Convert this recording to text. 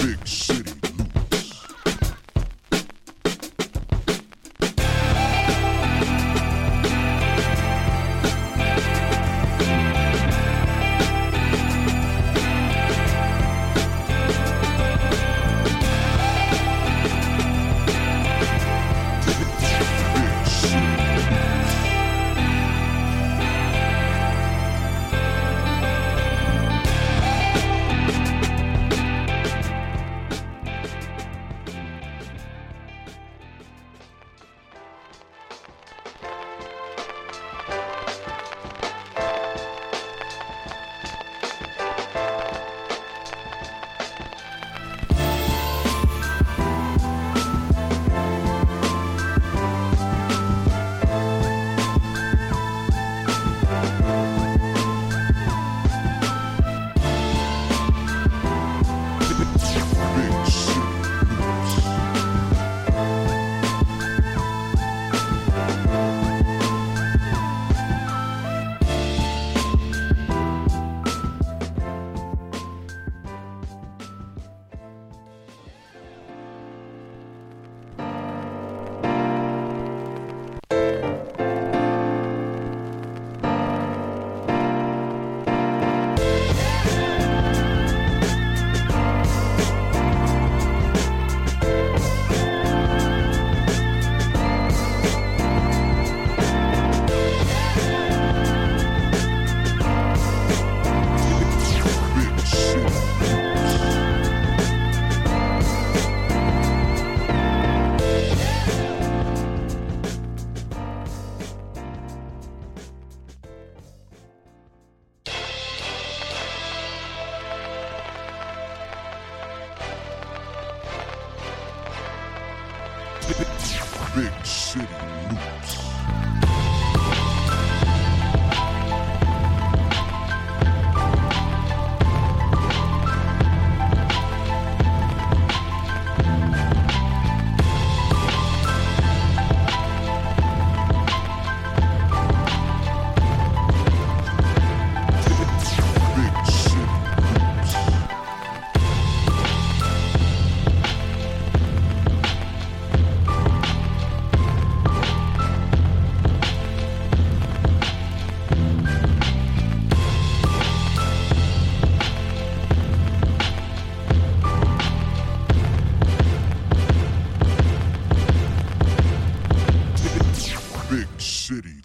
Big Big City Loops. city.